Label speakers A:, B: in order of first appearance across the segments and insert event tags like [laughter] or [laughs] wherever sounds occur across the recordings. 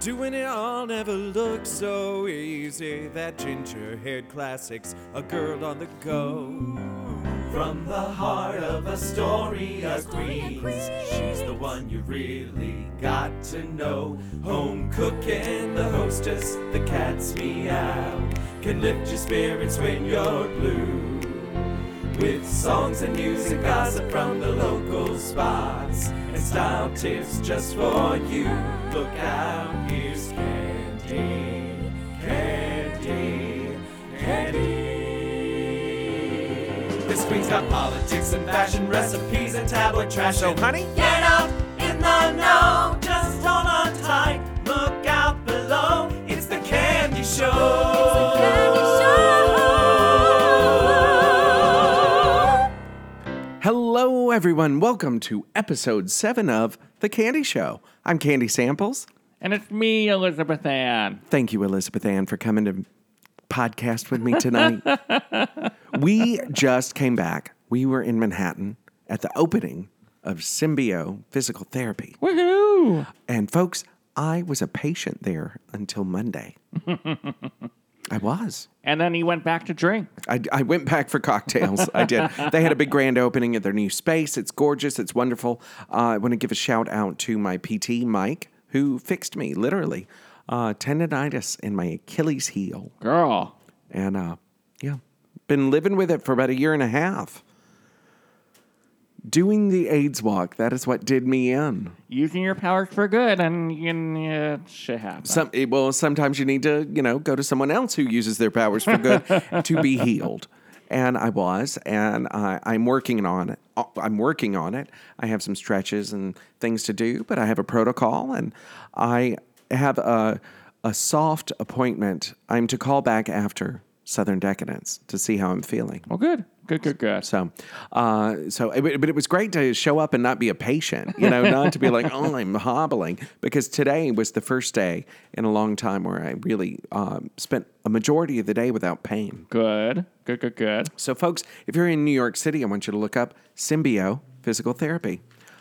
A: Doing it all never looked so easy. That ginger haired classic's a girl on the go. From the heart of Astoria, Queens, she's the one you really got to know. Home cooking, the hostess, the cat's meow, can lift your spirits when you're blue. With songs and news and gossip from the local spots and style tips just for you. Look out, here's Candy, Candy, Candy. This queen's got politics and fashion recipes and tabloid trash. So, honey, get up in the know. Just hold on tight. Look out below. It's the Candy Show.
B: Hello, everyone. Welcome to episode seven of The Candy Show. I'm Candy Samples.
C: And it's me, Elizabeth Ann.
B: Thank you, Elizabeth Ann, for coming to podcast with me tonight. [laughs] we just came back. We were in Manhattan at the opening of Symbio Physical Therapy.
C: Woohoo!
B: And folks, I was a patient there until Monday. [laughs] I was.
C: And then he went back to drink.
B: I, I went back for cocktails. I did. [laughs] They had a big grand opening at their new space. It's gorgeous. It's wonderful. Uh, I want to give a shout out to my PT, Mike, who fixed me literally uh, tendonitis in my Achilles heel.
C: Girl.
B: And uh, yeah, been living with it for about a year and a half. Doing the AIDS walk, that is what did me in.
C: Using your powers for good and you can, uh, shit happens.
B: Some, eh, well, sometimes you need to, you know, go to someone else who uses their powers for good [laughs] to be healed. And I was, and I, I'm working on it. Uh, I'm working on it. I have some stretches and things to do, but I have a protocol, and I have a a soft appointment. I'm to call back after Southern Decadence to see how I'm feeling.
C: well, good. Good, good, good.
B: So, uh, so, it, but it was great to show up and not be a patient, you know, not to be like, [laughs] oh, I'm hobbling, because today was the first day in a long time where I really um, spent a majority of the day without pain.
C: Good. Good, good, good.
B: So, folks, if you're in New York City, I want you to look up Symbio Physical Therapy.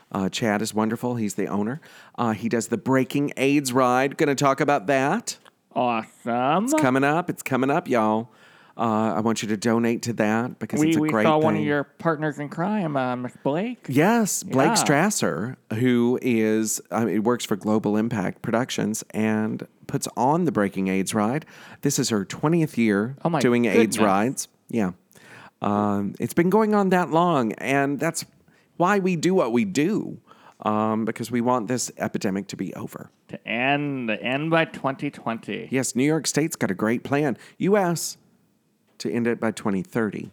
B: Uh, Chad is wonderful. He's the owner. Uh, he does the Braking AIDS ride. Going to talk about that
C: Awesome.
B: It's coming up. It's coming up, y'all. Uh, I want you to donate to that because
C: we
B: it's a
C: we
B: great
C: saw
B: thing.
C: one of your partners in crime, uh, Miss Blake.
B: Yes, Blake
C: Yeah.
B: Strasser, who is, I mean, works for Global Impact Productions and puts on the Braking AIDS ride. This is her 20th year
C: Oh
B: doing AIDS rides. Yeah. Um, it's been going on that long, and that's why we do what we do, um, because we want this epidemic to be over.
C: To end, end by 2020.
B: Yes, New York State's got a great plan. U.S. to end it by 2030.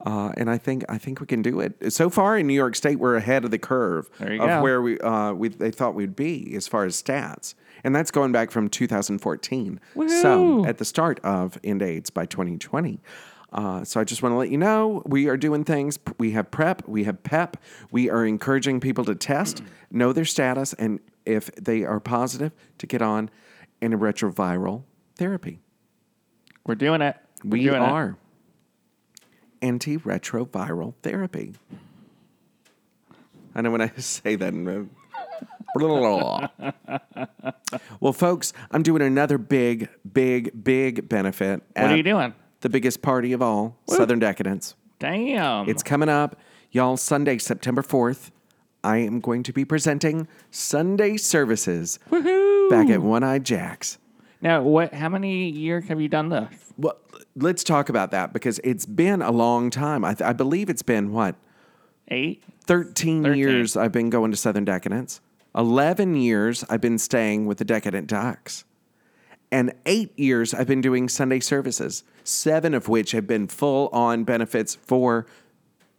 B: Uh, and I think I think we can do it. So far in New York State, we're ahead of the curve of
C: go.
B: where we, uh, we they thought we'd be as far as stats, and that's going back from 2014. So at the start of End AIDS by 2020. Uh, so I just want to let you know we are doing things. We have PrEP, we have PEP. We are encouraging people to test, [clears throat] know their status, and if they are positive, to get on antiretroviral therapy.
C: We're doing it. We're
B: We
C: doing it.
B: antiretroviral therapy. I know when I [laughs] say that. in- [laughs] well, folks, I'm doing another big, big, big benefit.
C: What are you doing?
B: The biggest party of all, Southern Decadence.
C: Damn.
B: It's coming up, y'all. Sunday, September 4th. I am going to be presenting Sunday services
C: Woohoo!
B: back at One Eye Jack's.
C: Now, what? How many years have you done this?
B: Well, let's talk about that because it's been a long time. I, th- I believe it's been what
C: Eight.
B: 13,
C: 13.
B: years I've been going to Southern Decadence. 11 years I've been staying with the Decadent Ducks. And eight years I've been doing Sunday services, seven of which have been full on benefits for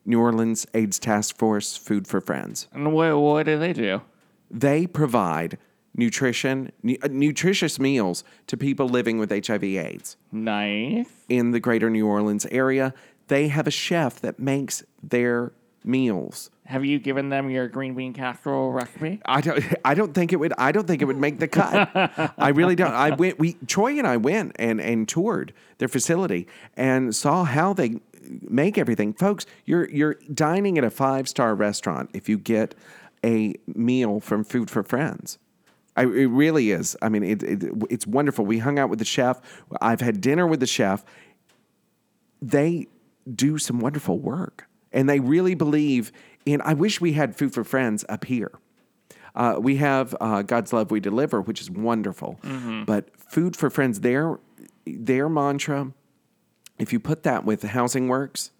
B: New Orleans AIDS Task Force Food for Friends.
C: And what? What do they do?
B: They provide nutrition, nu- uh, nutritious meals to people living with HIV AIDS.
C: Nice.
B: in the greater New Orleans area. They have a chef that makes their meals.
C: Have you given them your green bean casserole recipe?
B: I don't. I don't think it would. I don't think it would make the cut. [laughs] I really don't. I went. We Troy and I went and and toured their facility and saw how they make everything. Folks, you're you're dining at a five star restaurant if you get a meal from Food for Friends. I, it really is. I mean, it, it, it's wonderful. We hung out with the chef. I've had dinner with the chef. They do some wonderful work, and they really believe in. I wish we had food for friends up here. Uh, we have uh, God's love we deliver, which is wonderful. But food for friends, their their mantra, if you put that with Housing Works,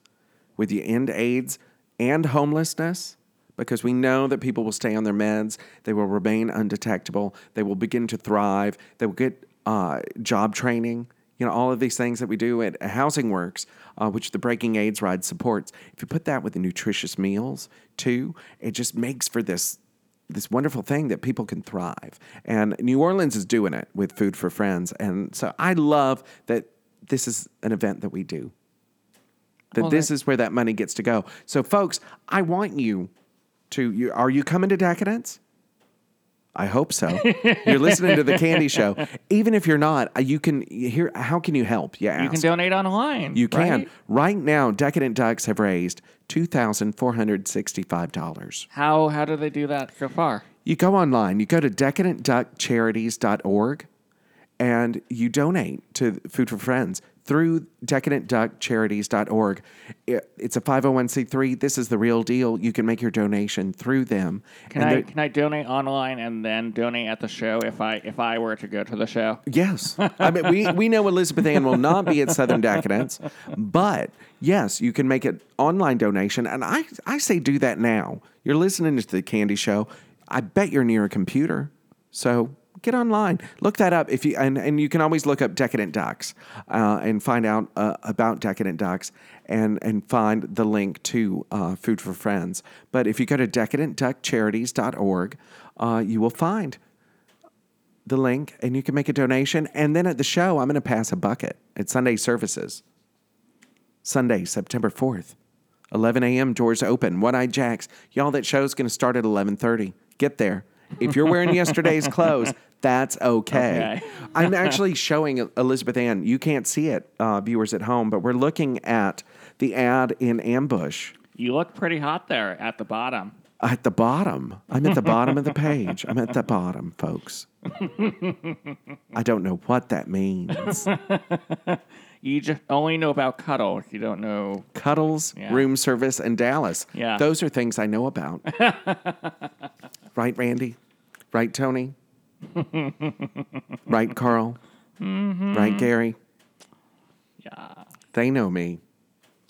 B: with the end AIDS and homelessness, because we know that people will stay on their meds, they will remain undetectable, they will begin to thrive, they will get uh, job training. You know, all of these things that we do at Housing Works, uh, which the Braking AIDS Ride supports. If you put that with the nutritious meals too, it just makes for this this wonderful thing that people can thrive. And New Orleans is doing it with Food for Friends. And so I love that this is an event that we do. That
C: Well,
B: this
C: that-
B: is where that money gets to go. So folks, I want you to you are you coming to Decadence? I hope so. you're listening to the Candy Show. Even if you're not, uh, you can here. How can you help? You ask.
C: You can donate online.
B: You can.
C: right?
B: Right now, Decadent Ducks have raised two thousand four hundred sixty-five dollars.
C: How how do they do that so far?
B: You go online, you go to decadentduckcharities.org, and you donate to Food for Friends through decadentduckcharities.org. It's a 501c3. This is the real deal. You can make your donation through them.
C: Can
B: And
C: I can I donate online and then donate at the show if I if I were to go to the show?
B: Yes. I mean, we, we know Elizabeth Ann will not be at Southern Decadence, but yes, you can make an online donation. And I, I say do that now. You're listening to the Candy Show. I bet you're near a computer. So get online. Look that up. if you And, and you can always look up Decadent Ducks uh, and find out uh, about Decadent Ducks and, and find the link to uh, Food for Friends. But if you go to decadentduckcharities.org, uh, you will find the link and you can make a donation. And then at the show, I'm going to pass a bucket at Sunday services. Sunday, September 4th, 11 a.m. Doors open. One Eye Jacks. Y'all, that show's going to start at 11:30. Get there. If you're wearing yesterday's [laughs] clothes, that's okay.
C: Okay.
B: I'm actually [laughs] showing Elizabeth Ann. You can't see it, uh, viewers at home, but we're looking at the ad in Ambush
C: You look pretty hot there at the bottom.
B: at the bottom. I'm at the bottom of the [laughs] page. I'm at the bottom, folks. I don't know what that means.
C: You just only know about cuddles. You don't know.
B: Cuddles,
C: Yeah.
B: room service, and Dallas.
C: Yeah.
B: Those are things I know about. Right, Randy? Right, Tony? [laughs] right, Carl? Mm-hmm. Right, Gary?
C: Yeah.
B: They know me.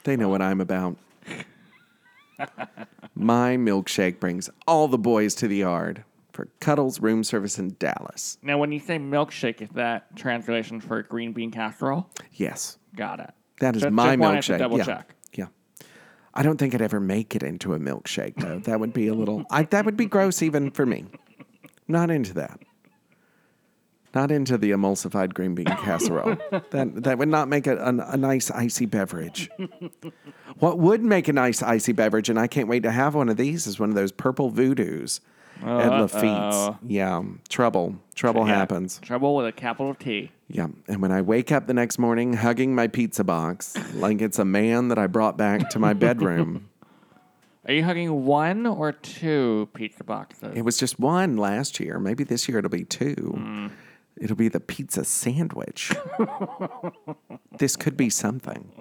B: They know what I'm about. [laughs] My milkshake brings all the boys to the yard for Cuddles Room Service in Dallas.
C: Now, when you say milkshake, is that translation for green bean casserole?
B: Yes,
C: Got it.
B: that is
C: Just-
B: my
C: just
B: milkshake.
C: double
B: yeah.
C: check.
B: I don't think I'd ever make it into a milkshake though. That would be a little. I, that would be gross even for me. Not into that. Not into the emulsified green bean casserole. that that would not make a, a, a nice icy beverage. what would make a nice icy beverage, and I can't wait to have one of these, is one of those purple voodoos at Lafitte's.
C: Uh-oh.
B: Yeah, um, trouble. Trouble
C: Yeah.
B: happens.
C: Trouble with a capital T.
B: Yeah. And when I wake up the next morning hugging my pizza box [laughs] like it's a man that I brought back to my bedroom. [laughs]
C: Are you hugging one or two pizza boxes?
B: It was just one last year. Maybe this year it'll be two. Hmm. It'll be the pizza sandwich. [laughs] this could be something.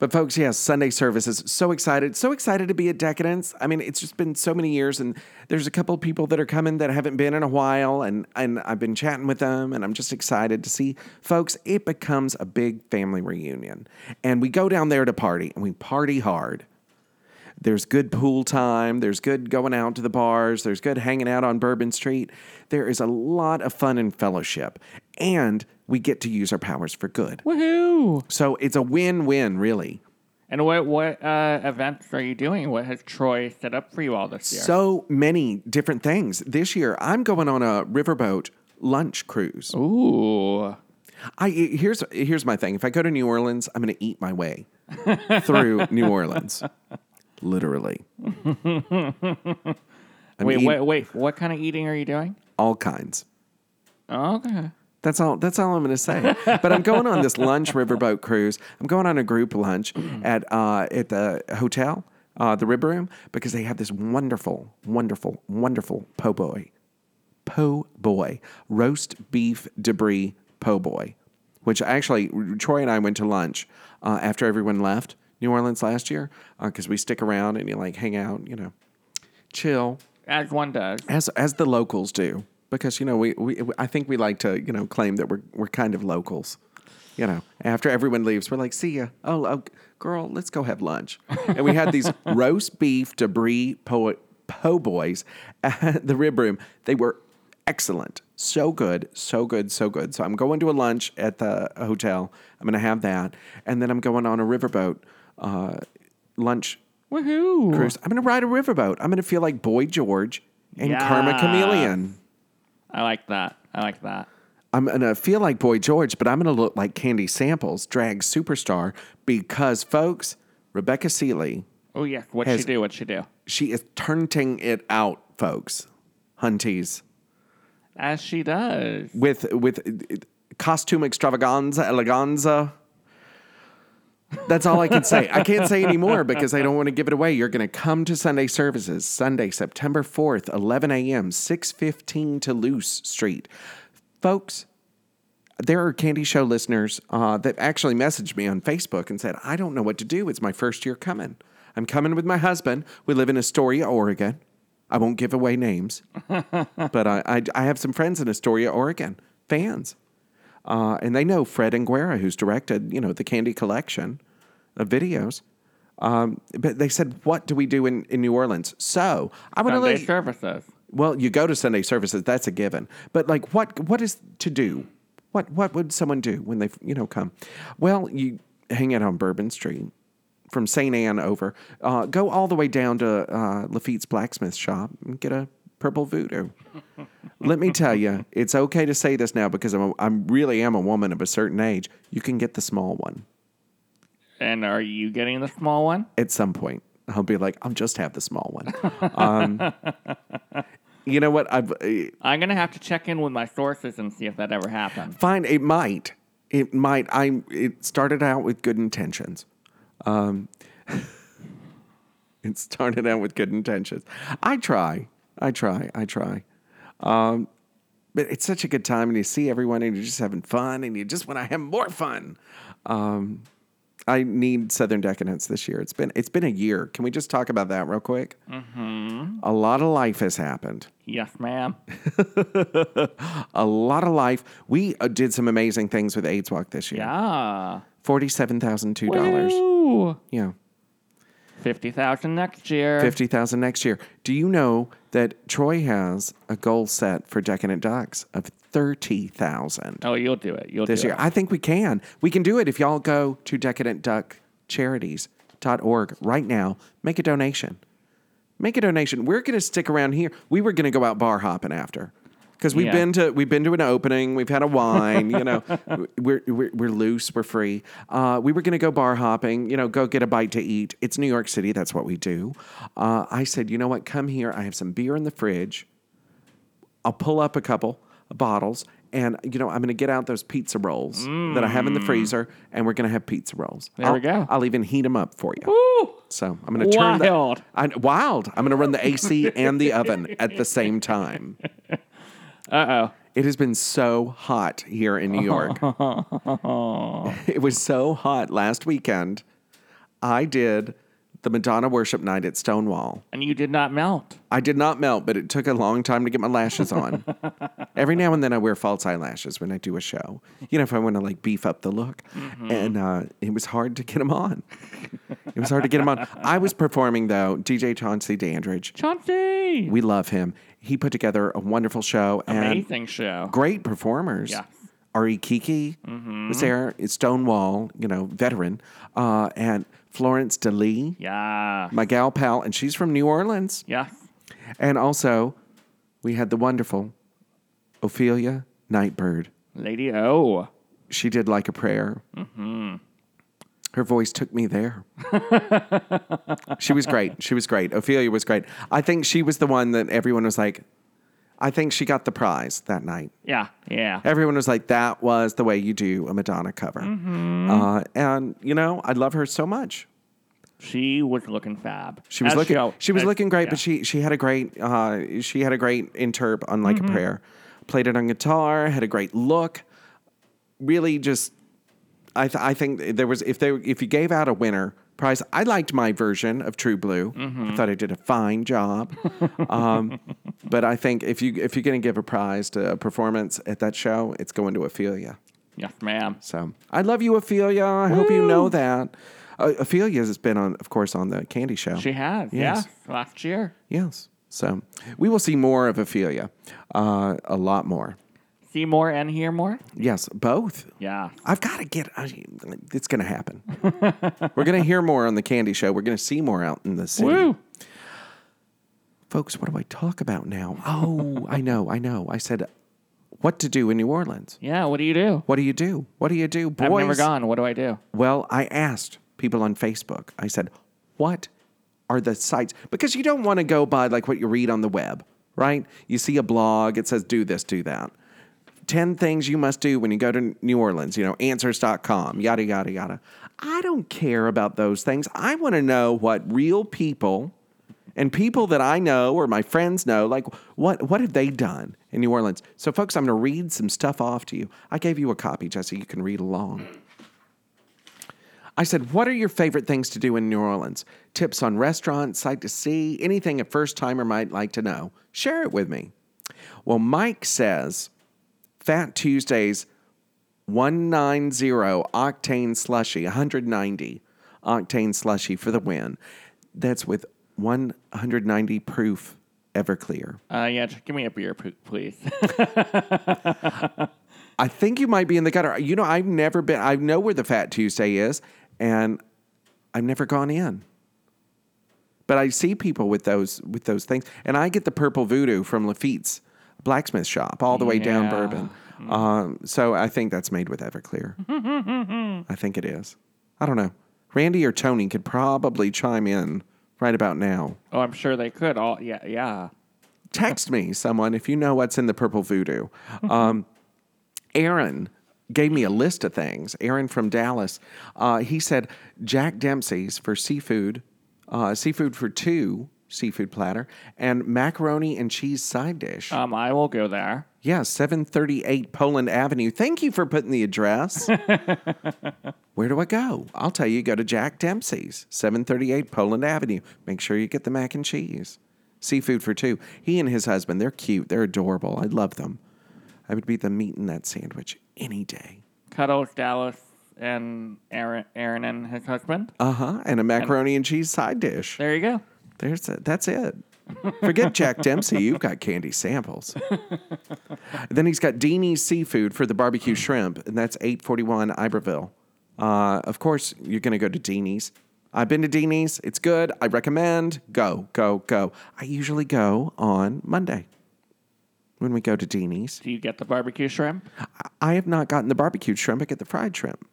B: But folks, yes, Sunday services. So excited. So excited to be at Decadence. I mean, it's just been so many years and there's a couple of people that are coming that haven't been in a while and and I've been chatting with them and I'm just excited to see folks, it becomes a big family reunion. And we go down there to party and we party hard. There's good pool time. There's good going out to the bars. There's good hanging out on Bourbon Street. There is a lot of fun and fellowship. And we get to use our powers for good.
C: Woohoo!
B: So it's a win win, really.
C: And what what uh, events are you doing? What has Troy set up for you all this year?
B: So many different things. This year, I'm going on a riverboat lunch cruise.
C: Ooh.
B: I here's here's my thing. If I go to New Orleans, I'm going to eat my way through New Orleans, [laughs] literally. [laughs]
C: Wait,
B: eating
C: wait, wait. What kind of eating are you doing?
B: all kinds.
C: Okay.
B: That's all. That's all I'm going to say. [laughs] But I'm going on this lunch riverboat cruise. I'm going on a group lunch [clears throat] at uh, at the hotel, uh, the Rib Room, because they have this wonderful, wonderful, wonderful po' boy, po' boy, roast beef debris po' boy, which actually Troy and I went to lunch uh, after everyone left New Orleans last year uh, because we stick around and you like hang out, you know, chill
C: As one does.
B: as as the locals do because you know we, we I think we like to you know claim that we're we're kind of locals. You know, after everyone leaves, we're like, "See ya." Oh, oh girl, let's go have lunch. And we had these [laughs] roast beef debris po po boys at the rib room. They were excellent, so good, so good, so good. So I'm going to a lunch at the hotel. I'm going to have that, and then I'm going on a riverboat uh, lunch
C: Woohoo.
B: cruise. I'm going to ride a riverboat. I'm going to feel like Boy George and Karma Chameleon.
C: I like that. I like that.
B: I'm going to feel like Boy George, but I'm going to look like Candy Samples, drag superstar, because, folks, Rebecca Seeley,
C: Oh, yeah. What'd
B: Has-
C: she do? What'd she do?
B: she is turning it out, folks. Hunties.
C: As she does.
B: With, with uh, costume extravaganza, eleganza. That's all I can say. I can't say anymore [laughs] because I don't want to give it away. You're going to come to Sunday services Sunday, September 4th, 11 a.m., 615 to Toulouse Street. Folks, there are Candy Show listeners uh, that actually messaged me on Facebook and said, I don't know what to do. It's my first year coming. I'm coming with my husband. We live in Astoria, Oregon. I won't give away names, [laughs] but I, I, I have some friends in Astoria, Oregon, fans. Uh, and they know Fred Anguera, who's directed, you know, the Candy Collection of videos. Um, but they said, "What do we do in, in New Orleans?" So I want to
C: Sunday
B: let
C: services.
B: well, you go to Sunday services. That's a given. But like, what what is to do? What what would someone do when they you know come? Well, you hang out on Bourbon Street from St. Anne over. Uh, go all the way down to uh, Lafitte's blacksmith shop and get a purple voodoo. [laughs] Let me tell you, it's okay to say this now because I'm a, I'm really am a woman of a certain age. You can get the small one
C: And are you getting the small one?
B: at some point. I'll be like, I'll just have the small one. Um, you know what? I've. Uh,
C: I'm going to have to check in with my sources and see if that ever happened.
B: Fine, it might. It might. I. It started out with good intentions. Um, [laughs] it started out with good intentions. I try. I try. I try. Um, but it's such a good time, and you see everyone, and you're just having fun, and you just want to have more fun. Um, I need Southern Decadence this year. It's been it's been a year. Can we just talk about that real quick? Mm-hmm. A lot of life has happened.
C: Yes, ma'am. [laughs]
B: a lot of life. We uh, did some amazing things with AIDS Walk this year.
C: Yeah.
B: Forty-seven thousand two dollars.
C: Woo!
B: Yeah,
C: 50000 next year.
B: fifty thousand next year. Do you know that Troy has a goal set for Decadent Ducks of thirty thousand?
C: Oh, you'll do it. You'll
B: this
C: do
B: year?
C: it.
B: I think we can. We can do it if y'all go to decadentduckcharities.org right now. Make a donation. Make a donation. We're going to stick around here. We were going to go out bar hopping after. Because we've
C: Yeah.
B: been to we've been to an opening, we've had a wine, you know, [laughs] we're, we're we're loose, we're free. Uh, we were going to go bar hopping, you know, go get a bite to eat. It's New York City, that's what we do. Uh, I said, you know what, come here. I have some beer in the fridge. I'll pull up a couple bottles, and you know, I'm going to get out those pizza rolls that I have in the freezer, and we're going to have pizza rolls.
C: There
B: I'll,
C: we go.
B: I'll even heat them up for you.
C: Woo!
B: So I'm going to turn
C: Wild.
B: the I, wild. I'm going to run the AC and the oven at the same time. [laughs]
C: Uh oh.
B: It has been so hot here in New York. [laughs] it was so hot last weekend. I did the Madonna worship night at Stonewall.
C: And you did not melt.
B: I did not melt, but it took a long time to get my lashes on. [laughs] Every now and then I wear false eyelashes when I do a show. You know, if I want to like beef up the look. And uh, it was hard to get them on. it was hard to get them on. I was performing though, DJ Chauncey Dandridge.
C: Chauncey!
B: We love him. He put together a wonderful show and
C: Amazing show.
B: great performers.
C: Yeah.
B: Ari Kiki was there. Stonewall, you know, veteran, uh, and Florence DeLee,
C: Yeah.
B: my gal pal, and she's from New Orleans.
C: Yeah.
B: And also, we had the wonderful Ophelia Nightbird.
C: Lady O.
B: She did like a prayer. Her voice took me there. [laughs] she was great. She was great. Ophelia was great. I think she was the one that everyone was like, I think she got the prize that night.
C: Yeah. Yeah.
B: Everyone was like, that was the way you do a Madonna cover. Uh, and, you know, I love her so much.
C: She was looking fab.
B: She was
C: As
B: looking.
C: al-
B: She was
C: as-
B: looking great,
C: yeah.
B: but she she had a great uh, she had a great interp on like
C: Mm-hmm.
B: a prayer. Played it on guitar. Had a great look. Really, just I th- I think there was if they if you gave out a winner prize, I liked my version of True Blue.
C: Mm-hmm.
B: I thought I did a fine job. [laughs] um, but I think if you if you're going to give a prize to a performance at that show, it's going to Ophelia.
C: Yes, ma'am.
B: So I love you, Ophelia. I hope you know that. Uh, Ophelia has been on, of course, on the Candy Show.
C: She has.
B: Yes.
C: Yeah. Last year.
B: Yes. So we will see more of Ophelia, uh, a lot more.
C: See more and hear more?
B: Yes, both.
C: Yeah.
B: I've got to get. I, it's going to happen. [laughs] We're going to hear more on the Candy Show. We're going to see more out in the city,
C: Woo!
B: folks. What do I talk about now? Oh, I know, I know. I said what to do in New Orleans.
C: Yeah, what do you do?
B: What do you do? What do you do, boys?
C: I've never gone. What do I do?
B: Well, I asked people on Facebook. I said, "What are the sites?" Because you don't want to go by like what you read on the web, right? You see a blog, it says do this, do that. 10 things you must do when you go to New Orleans, you know, answers.com, yada yada yada. I don't care about those things. I want to know what real people and people that I know or my friends know, like what what have they done in New Orleans? So folks, I'm going to read some stuff off to you. I gave you a copy, Jesse. You can read along. I said, What are your favorite things to do in New Orleans? Tips on restaurants, sight to see, anything a first timer might like to know. Share it with me. Well, Mike says Fat Tuesdays 190 octane slushy, 190 octane slushy for the win. That's with 190 proof Everclear.
C: Uh, yeah, just give me a beer, please. [laughs]
B: I think you might be in the gutter. You know, I've never been, I know where the Fat Tuesday is, and I've never gone in. But I see people with those with those things, and I get the purple voodoo from Lafitte's blacksmith shop all the way down
C: Yeah.
B: Bourbon. Um, so I think that's made with Everclear. [laughs] I think it is. I don't know. Randy or Tony could probably chime in right about now.
C: oh, I'm sure they could. All yeah, yeah.
B: Text me, someone, if you know what's in the purple voodoo. [laughs] Um, Aaron gave me a list of things. Aaron from Dallas. Uh, he said Jack Dempsey's for seafood, uh, seafood for two, seafood platter, and macaroni and cheese side dish.
C: Um, I will go there.
B: Yeah, 738 Poland Avenue. Thank you for putting the address. [laughs] Where do I go? I'll tell you, go to Jack Dempsey's, 738 Poland Avenue. Make sure you get the mac and cheese. Seafood for two. He and his husband, they're cute. They're adorable. I love them. I would be the meat in that sandwich any day.
C: Cuddles, Dallas, and Aaron, Aaron and his husband.
B: Uh huh. And a macaroni and cheese side dish.
C: There you go.
B: There's a, that's it. Forget Jack [laughs] Dempsey. You've got candy samples. then he's got Deanie's Seafood for the barbecue shrimp, and that's 841 Iberville. Uh, of course, you're going to go to Deanie's. I've been to Deanie's. It's good. I recommend. Go, go, go. I usually go on Monday when we go to Deanie's.
C: Do you get the barbecue shrimp?
B: I have not gotten the barbecue shrimp. I get the fried shrimp.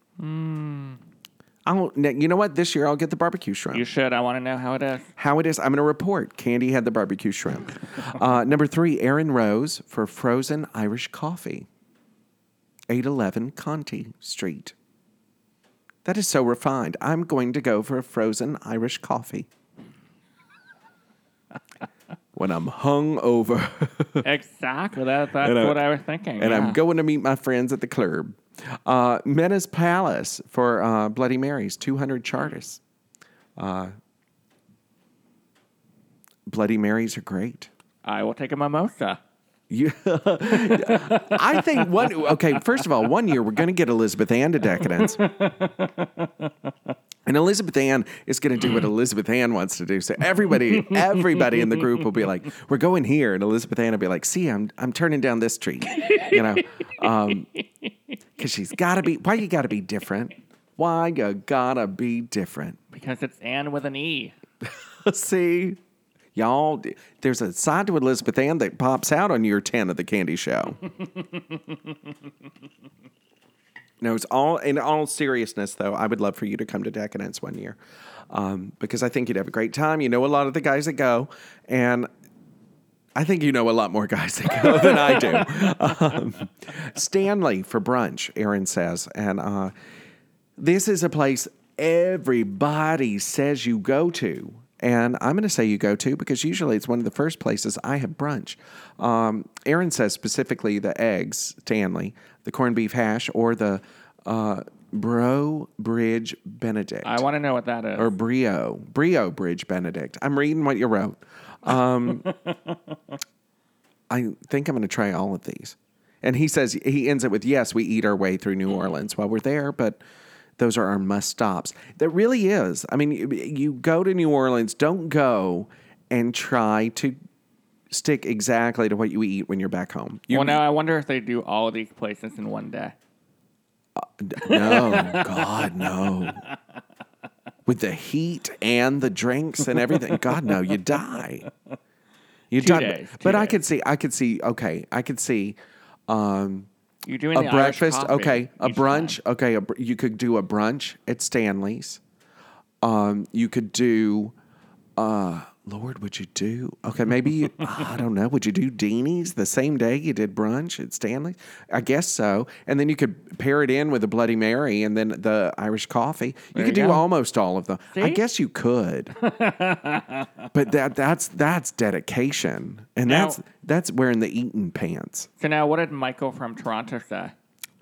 B: I'll, you know what? This year I'll get the barbecue shrimp.
C: You should. I want to know how it is.
B: how it is. I'm going to report. Candy had the barbecue shrimp. [laughs] uh, number three, Erin Rose for frozen Irish coffee. 811 Conti Street. That is so refined. I'm going to go for a frozen Irish coffee. [laughs] when I'm hung over [laughs]
C: exactly. That, that's
B: And
C: what I was thinking.
B: and
C: yeah.
B: I'm going to meet my friends at the club. Uh, Mena's Palace for uh, Bloody Marys, 200 Chartres. Uh, Bloody Marys are great.
C: I will take a mimosa.
B: You, [laughs] I think one. Okay, first of all, one year we're going to get Elizabeth Ann to Decadence, [laughs] and Elizabeth Ann is going to do what mm. Elizabeth Ann wants to do. So everybody, everybody in the group will be like, "We're going here," and Elizabeth Ann will be like, "See, I'm I'm turning down this tree," you know, um, because she's got to be. Why you got to be different? Why you gotta be different?
C: Because it's Anne with an E. [laughs]
B: See, y'all, there's a side to Elizabeth Ann that pops out on year 10 of the candy show. [laughs] no, it's all, in all seriousness, though, I would love for you to come to Decadence one year um, because I think you'd have a great time. You know a lot of the guys that go, and I think you know a lot more [laughs] guys that go than I do. Um, Stanley for brunch, Aaron says. And uh, this is a place everybody says you go to. And I'm going to say you go to because usually it's one of the first places I have brunch. Um, Aaron says specifically the eggs, Stanley, the corned beef hash, or the uh, Breaux Bridge Benedict.
C: I want to know what that is.
B: or Brio, Brio Bridge Benedict. I'm reading what you wrote. Um, [laughs] I think I'm going to try all of these. And he says, he ends it with, yes, we eat our way through New Orleans while we're there, but those are our must stops. That really is. I mean, you, you go to New Orleans, don't go and try to stick exactly to what you eat when you're back home. You,
C: well, now I wonder if they do all these places in one day.
B: No, [laughs] God, no. With the heat and the drinks and everything, God, no, you die. You
C: Two
B: die.
C: days,
B: but I
C: days.
B: could see, I could see. Okay, I could see um,
C: You're doing
B: a breakfast. Okay, a brunch.
C: time.
B: Okay, a, you could do a brunch at Stanley's. Um, you could do. Uh, Lord, would you do? Okay, maybe you, [laughs] I don't know. Would you do Deanie's the same day you did brunch at Stanley's? I guess so. And then you could pair it in with a Bloody Mary and then the Irish coffee. You
C: There
B: could
C: you
B: do
C: go.
B: almost all of them. I guess you could. [laughs] but that that's that's dedication, and
C: Now-
B: that's that's wearing the eating pants.
C: So now, what did Michael from Toronto say?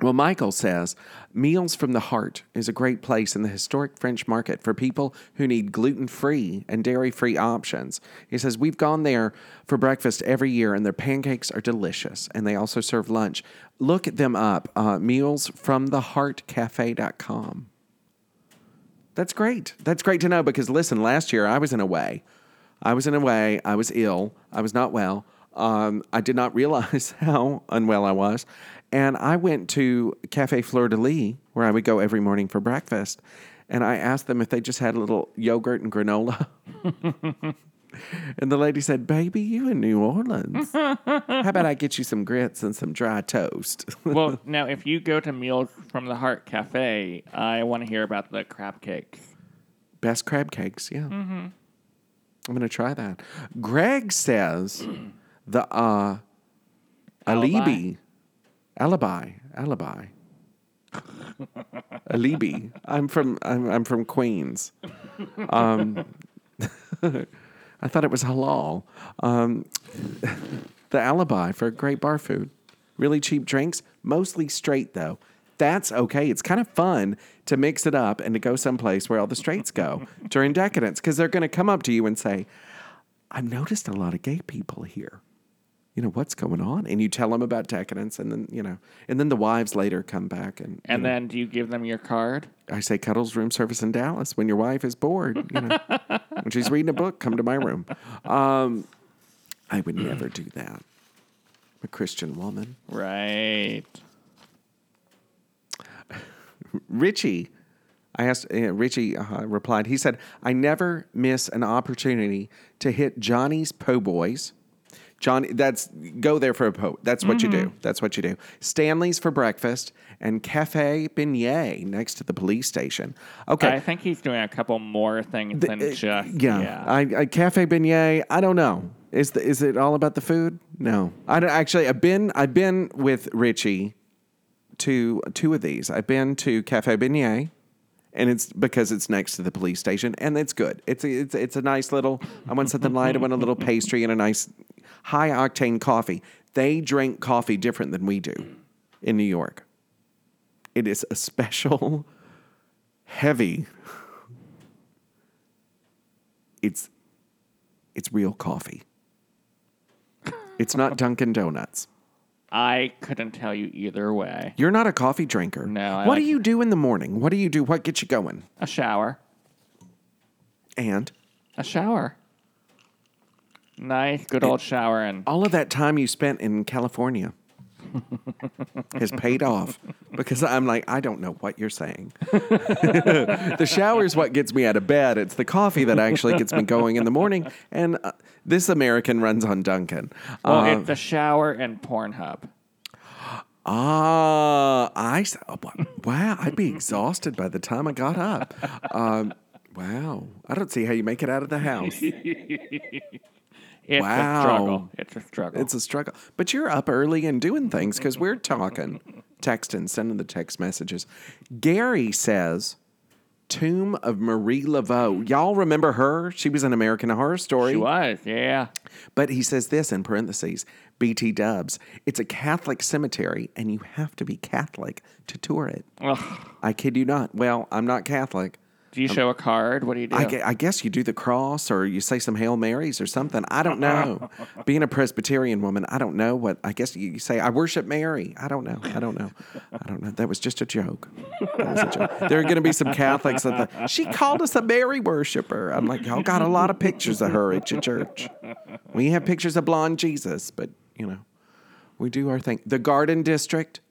B: Well, Michael says Meals from the Heart is a great place in the historic French market for people who need gluten free and dairy free options. He says, We've gone there for breakfast every year, and their pancakes are delicious, and they also serve lunch. Look them up, uh, mealsfromtheheartcafe.com. That's great. That's great to know because listen, last year I was in a way. I was in a way. I was ill. I was not well. Um, I did not [laughs] realize how unwell I was. And I went to Cafe Fleur de Lis, where I would go every morning for breakfast. And I asked them if they just had a little yogurt and granola. [laughs] and the lady said, Baby, you in New Orleans. How about I get you some grits and some dry toast? [laughs]
C: well, now if you go to Meals from the Heart Cafe, I want to hear about the crab cakes.
B: Best crab cakes, yeah. I'm going to try that. Greg says the uh, alibi, alibi, alibi, alibi. Alibi. I'm from I'm, I'm from Queens. Um, [laughs] I thought it was halal. Um, [laughs] the alibi for great bar food, really cheap drinks, mostly straight though. That's okay. It's kind of fun to mix it up and to go someplace where all the straights go during decadence because they're going to come up to you and say, I've noticed a lot of gay people here. You know, what's going on? And you tell them about decadence, and then, you know, and then the wives later come back and,
C: And
B: know,
C: then do you give them your card?
B: I say, Cuddles room service in Dallas. When your wife is bored, you know, [laughs] when she's reading a book, come to my room. Um, I would never do that. I'm a Christian woman.
C: Right. [laughs]
B: Richie, I asked, uh, Richie uh, replied, he said, I never miss an opportunity to hit Johnny's Po' Boys. Johnny, that's go there for a po. That's what you do. That's what you do. Stanley's for breakfast and Cafe Beignet next to the police station. Okay.
C: I think he's doing a couple more things than
B: Uh,
C: just
B: yeah,
C: yeah.
B: I, I cafe beignet. I don't know. Is the, is it all about the food? No, I don't actually. I've been I've been with Richie to two of these. I've been to Cafe Beignet, and it's because it's next to the police station, and it's good. It's a, it's it's a nice little. I want something light. I want a little [laughs] pastry and a nice high octane coffee. They drink coffee different than we do in New York. It is a special, heavy. It's it's real coffee. It's not [laughs] Dunkin' Donuts.
C: I couldn't tell you either way.
B: You're not a coffee drinker.
C: No, I
B: what do you do in the morning? What do you do? What gets you going?
C: A shower.
B: And
C: A shower. Nice, good old showering.
B: all of that time you spent in California [laughs] has paid off because I'm like, I don't know what you're saying. [laughs] the shower is what gets me out of bed. It's the coffee that actually gets me going in the morning. And uh, this American runs on Dunkin'.
C: well,
B: Uh,
C: it's the shower and Pornhub.
B: Ah, I s- oh, wow. I'd be exhausted by the time I got up. Um, wow, I don't see how you make it out of the house. [laughs]
C: It's
B: Wow.
C: a struggle. It's a struggle.
B: It's a struggle, but you're up early and doing things because we're talking, texting, sending the text messages. Gary says Tomb of Marie Laveau. Y'all remember her? She was an American Horror Story.
C: She was, yeah.
B: But he says this in parentheses BT dubs. It's a Catholic cemetery, and you have to be Catholic to tour it.
C: Ugh.
B: I kid you not. Well, I'm not Catholic.
C: Do you um, show a card? What do you do?
B: I, gue- I guess you do the cross or you say some Hail Marys or something. I don't know. [laughs] Being a Presbyterian woman, I don't know what. I guess you say, I worship Mary. I don't know. I don't know. I don't know. That was just a joke. That was a joke. There are going to be some Catholics that the, she called us a Mary worshiper. I'm like, y'all got a lot of pictures of her at your church. We have pictures of blonde Jesus, but you know, we do our thing. The Garden District.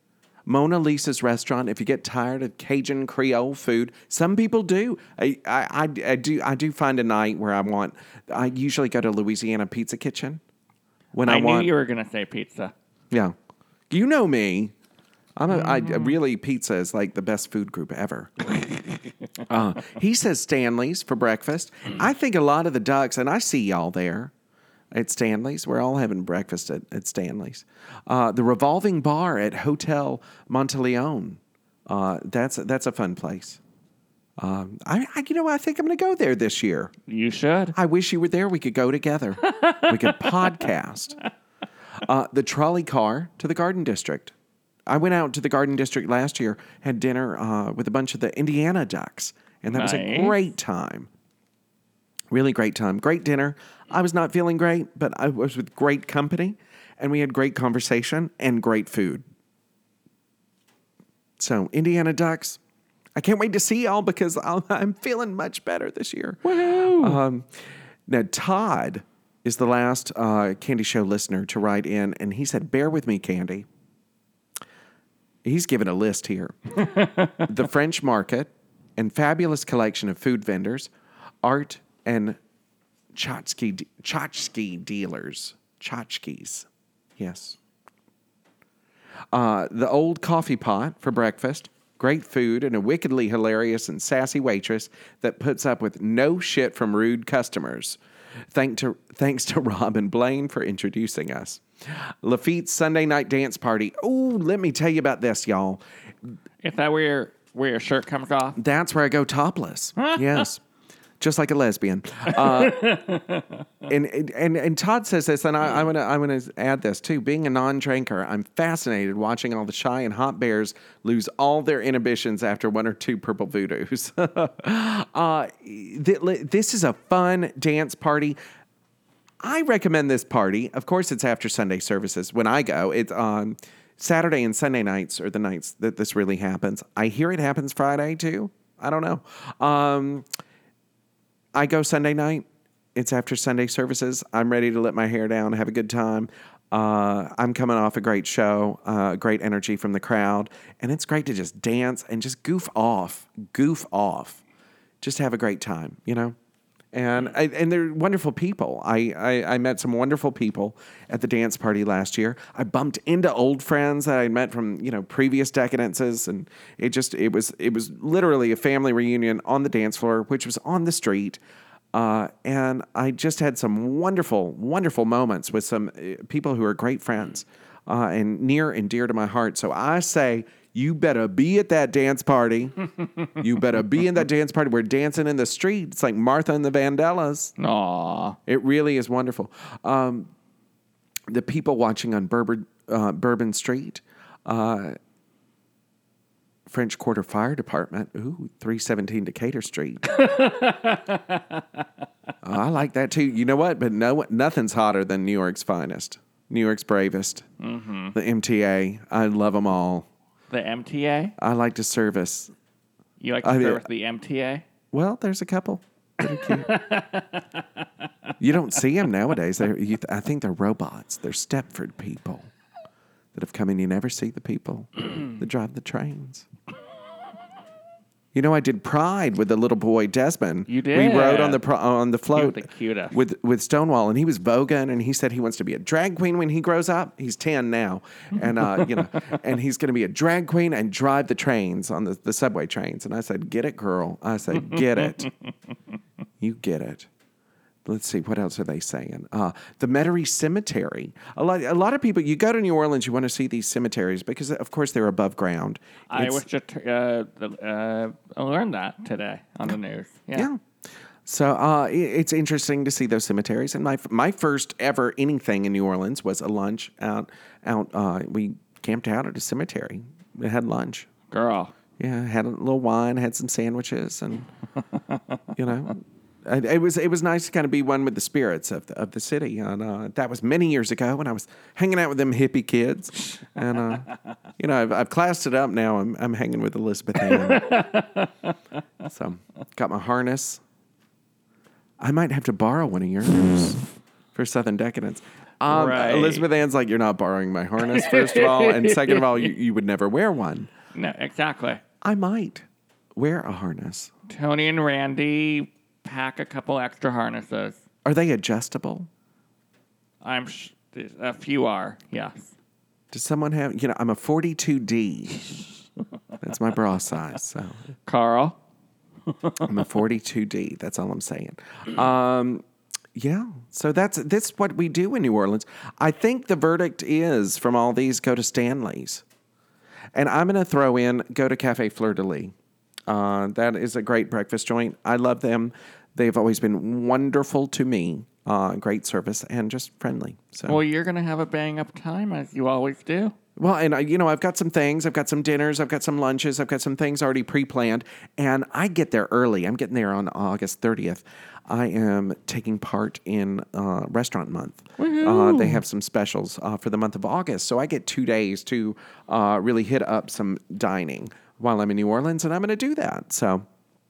B: Mona Lisa's restaurant. If you get tired of Cajun Creole food, some people do. I, I, I, I do. I do find a night where I want. I usually go to Louisiana Pizza Kitchen when I,
C: I knew
B: want.
C: you were going to say pizza.
B: yeah, you know me. I'm a, I, really pizza is like the best food group ever. [laughs] uh, he says Stanley's for breakfast. I think a lot of the ducks, and I see y'all there at Stanley's. We're all having breakfast at, at Stanley's. Uh, the revolving bar at Hotel Monteleone. Uh, that's that's a fun place. Um, I, I you know I think I'm going to go there this year.
C: You should.
B: I wish you were there. We could go together. we could [laughs] podcast. Uh, the trolley car to the Garden District. I went out to the Garden District last year, had dinner uh, with a bunch of the Indiana Ducks, and that was a great time. Really great time. Great dinner. I was not feeling great, but I was with great company, and we had great conversation and great food. So, Indiana Ducks, I can't wait to see y'all because I'll, I'm feeling much better this year. Um, now, Todd is the last uh, Candy Show listener to write in, and he said, Bear with me, Candy. He's given a list here [laughs] the French market and fabulous collection of food vendors, art and tchotchke, tchotchke dealers. Tchotchkes. Yes. Uh, the old coffee pot for breakfast, great food, and a wickedly hilarious and sassy waitress that puts up with no shit from rude customers. Thank to, thanks to [laughs] Rob and Blaine for introducing us. Lafitte's Sunday night dance party. Oh, let me tell you about this, y'all.
C: If that where your, where your shirt comes off?
B: That's where I go topless. yes. Just like a lesbian. [laughs] Uh, and, and and Todd says this, and I, I'm gonna I'm gonna add this too. Being a non-drinker, I'm fascinated watching all the shy and hot bears lose all their inhibitions after one or two purple voodoos. [laughs] uh, th- this is a fun dance party. I recommend this party. Of course, it's after Sunday services. When I go, it's on Saturday and Sunday nights are the nights that this really happens. I hear it happens Friday too. I don't know. Um, I go Sunday night. It's after Sunday services. I'm ready to let my hair down, have a good time. Uh, I'm coming off a great show, uh, great energy from the crowd, and it's great to just dance and just goof off, goof off, just have a great time, you know. And I, and they're wonderful people. I, I I met some wonderful people at the dance party last year. I bumped into old friends that I met from you know previous decadences, and it just it was it was literally a family reunion on the dance floor, which was on the street. Uh, and I just had some wonderful, wonderful moments with some uh, people who are great friends uh, and near and dear to my heart. So I say, you better be at that dance party. you better be in that dance party. We're dancing in the street. It's like Martha and the Vandellas.
C: Aw.
B: It really is wonderful. Um, the people watching on Bourbon, uh, Bourbon Street, uh, French Quarter Fire Department, ooh, 317 Decatur Street. [laughs] I like that too. You know what? But no, nothing's hotter than New York's finest, New York's bravest,
C: Mm-hmm.
B: the MTA. I love them all.
C: The MTA?
B: I like to service.
C: You like to
B: I mean-
C: service the MTA?
B: Well, there's a couple. that are cute. you don't see them nowadays. They're, you, I think they're robots. They're Stepford people that have come in. You never see the people that drive the trains. You know, I did Pride with the little boy Desmond.
C: You did.
B: We rode on the pro- on the float
C: the cutest.
B: with with Stonewall, and he was voguing, and he said he wants to be a drag queen when he grows up. He's ten now, and uh, you know, [laughs] and he's going to be a drag queen and drive the trains on the, the subway trains. And I said, "Get it, girl." I said, "Get it, [laughs] you get it." Let's see what else are they saying? Uh, the metairie cemetery. A lot, a lot of people you go to new orleans you want to see these cemeteries because of course they're above ground.
C: I
B: It's-
C: was just uh, uh, learned that today on the news. Yeah.
B: yeah. So uh, i- it's interesting to see those cemeteries. And my, my first ever anything in new orleans was a lunch out out uh, we camped out at a cemetery. We had lunch.
C: Girl.
B: yeah had a little wine had some sandwiches and [laughs] you know it was it was nice to kind of be one with the spirits of the, of the city, and uh, that was many years ago when I was hanging out with them hippie kids, and uh, [laughs] you know I've, I've classed it up now. I'm I'm hanging with Elizabeth Ann, [laughs] so got my harness. I might have to borrow one of yours [laughs] for Southern Decadence. Um,
C: Right.
B: Elizabeth Ann's like, you're not borrowing my harness, first of all, and second of all, you, you would never wear one.
C: No, exactly.
B: I might wear a harness.
C: Tony and Randy pack a couple extra harnesses.
B: Are they adjustable?
C: I'm sh- a few are. Yes.
B: Does someone have, you know, I'm a 42D. That's my bra size. So
C: Carl.
B: I'm a 42D. That's all I'm saying. Um, yeah. So that's that's what we do in New Orleans. I think the verdict is from all these go to Stanley's. And I'm going to throw in go to Cafe Fleur de Lis. Uh, that is a great breakfast joint. I love them. They've always been wonderful to me. Uh, great service and just friendly. So
C: Well, you're gonna have a bang up time as you always do.
B: Well, and I, you know, I've got some things. I've got some dinners. I've got some lunches. I've got some things already pre-planned, and I get there early. I'm getting there on August 30th. I am taking part in uh, Restaurant Month. Uh, they have some specials uh, for the month of August, so I get two days to uh, really hit up some dining while I'm in New Orleans, and I'm going to do that. So.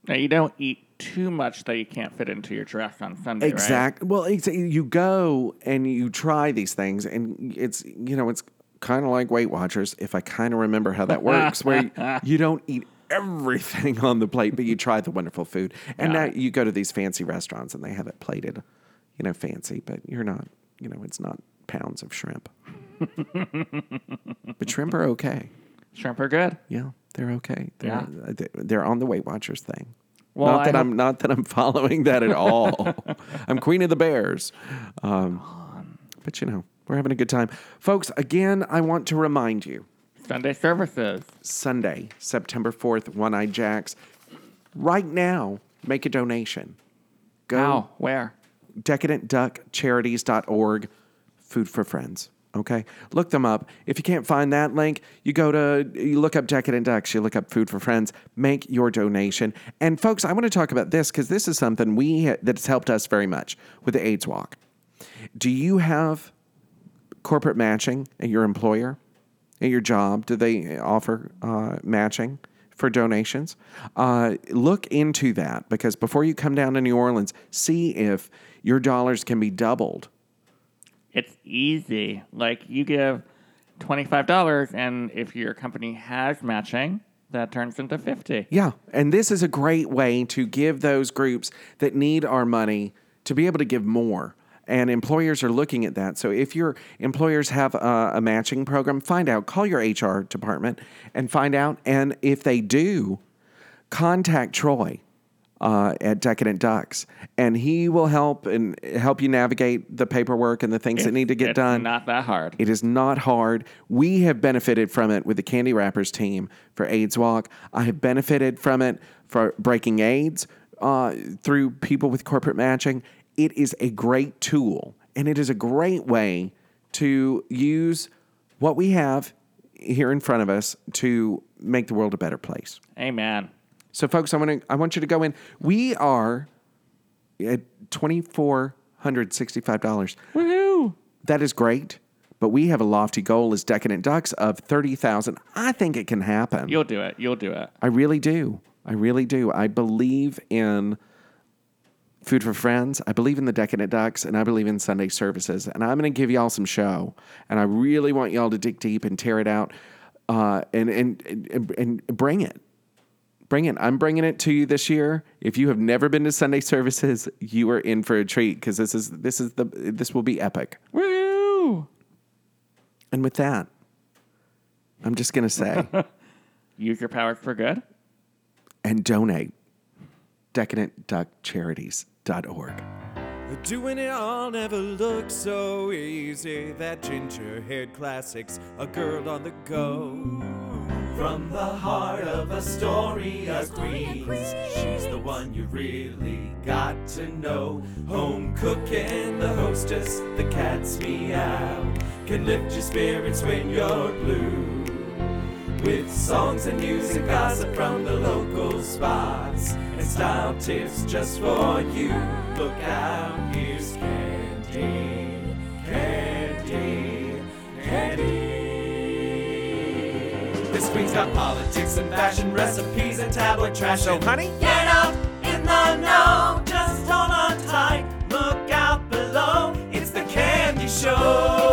C: Now you don't eat too much that you can't fit into your dress on Sunday, right?
B: Well, it's, you go and you try these things, and it's you know it's kind of like Weight Watchers. If I kind of remember how that works, where you, [laughs] you don't eat everything on the plate, but you try the wonderful food, and now you go to these fancy restaurants and they have it plated, you know, fancy, but you're not, you know, it's not pounds of shrimp. [laughs] but shrimp are okay.
C: Shrimp are good.
B: Yeah, they're okay. They're,
C: Yeah.
B: uh, they're on the Weight Watchers thing.
C: Well,
B: not
C: I
B: that
C: hope-
B: I'm not that I'm [laughs] following that at all. [laughs] I'm queen of the bears. Um, but you know, we're having a good time, folks. Again, I want to remind you:
C: Sunday services.
B: Sunday, September fourth, One Eye Jacks. Right now, make a donation. Go
C: How? Where?
B: decadentduckcharities.org, Food for Friends. Okay, look them up. If you can't find that link, you go to you look up Decadent Ducks. You look up Food for Friends. Make your donation. And folks, I want to talk about this because this is something we that's helped us very much with the AIDS Walk. Do you have corporate matching at your employer, at your job? Do they offer uh, matching for donations? Uh, look into that because before you come down to New Orleans, see if your dollars can be doubled.
C: It's easy. Like you give twenty-five dollars, and if your company has matching, that turns into fifty.
B: Yeah, and this is a great way to give those groups that need our money to be able to give more. And employers are looking at that. So if your employers have a, a matching program, find out. Call your HR department and find out. And if they do, contact Troy uh, at Decadent Ducks, and he will help and help you navigate the paperwork and the things that need to get
C: It's
B: done.
C: Not that hard.
B: It is not hard. We have benefited from it with the Candy Wrappers team for AIDS Walk. I have benefited from it for Braking AIDS uh, through people with corporate matching. It is a great tool, and it is a great way to use what we have here in front of us to make the world a better place.
C: Amen.
B: So, folks, I want to I want you to go in. We are at twenty four hundred sixty five dollars.
C: Woohoo!
B: That is great, but we have a lofty goal as Decadent Ducks of 30,000. I think it can happen.
C: You'll do it. You'll do it.
B: I really do. I really do. I believe in Food for Friends. I believe in the Decadent Ducks, and I believe in Sunday services. And I'm going to give y'all some show. And I really want y'all to dig deep and tear it out uh, and, and, and, and bring it. Bring it. I'm bringing it to you this year. If you have never been to Sunday services, you are in for a treat because this is this is the this will be epic.
C: Woo!
B: And with that, I'm just going to say [laughs]
C: Use your power for good.
B: and donate decadentduckcharities.org. Doing it all never looked so easy. That ginger haired classics, a girl on the go. From the heart of a story Astoria, Queens, she's the one you really got to know. Home cooking, the hostess, the cat's meow, can lift your spirits when you're blue. With songs and music, gossip from the local spots and style tips just for you. Look out, here's Candy, We've got politics and fashion recipes and tabloid trash.
D: So, honey,
B: get up in the know. Just hold on tight. Look out below. It's the Candy Show.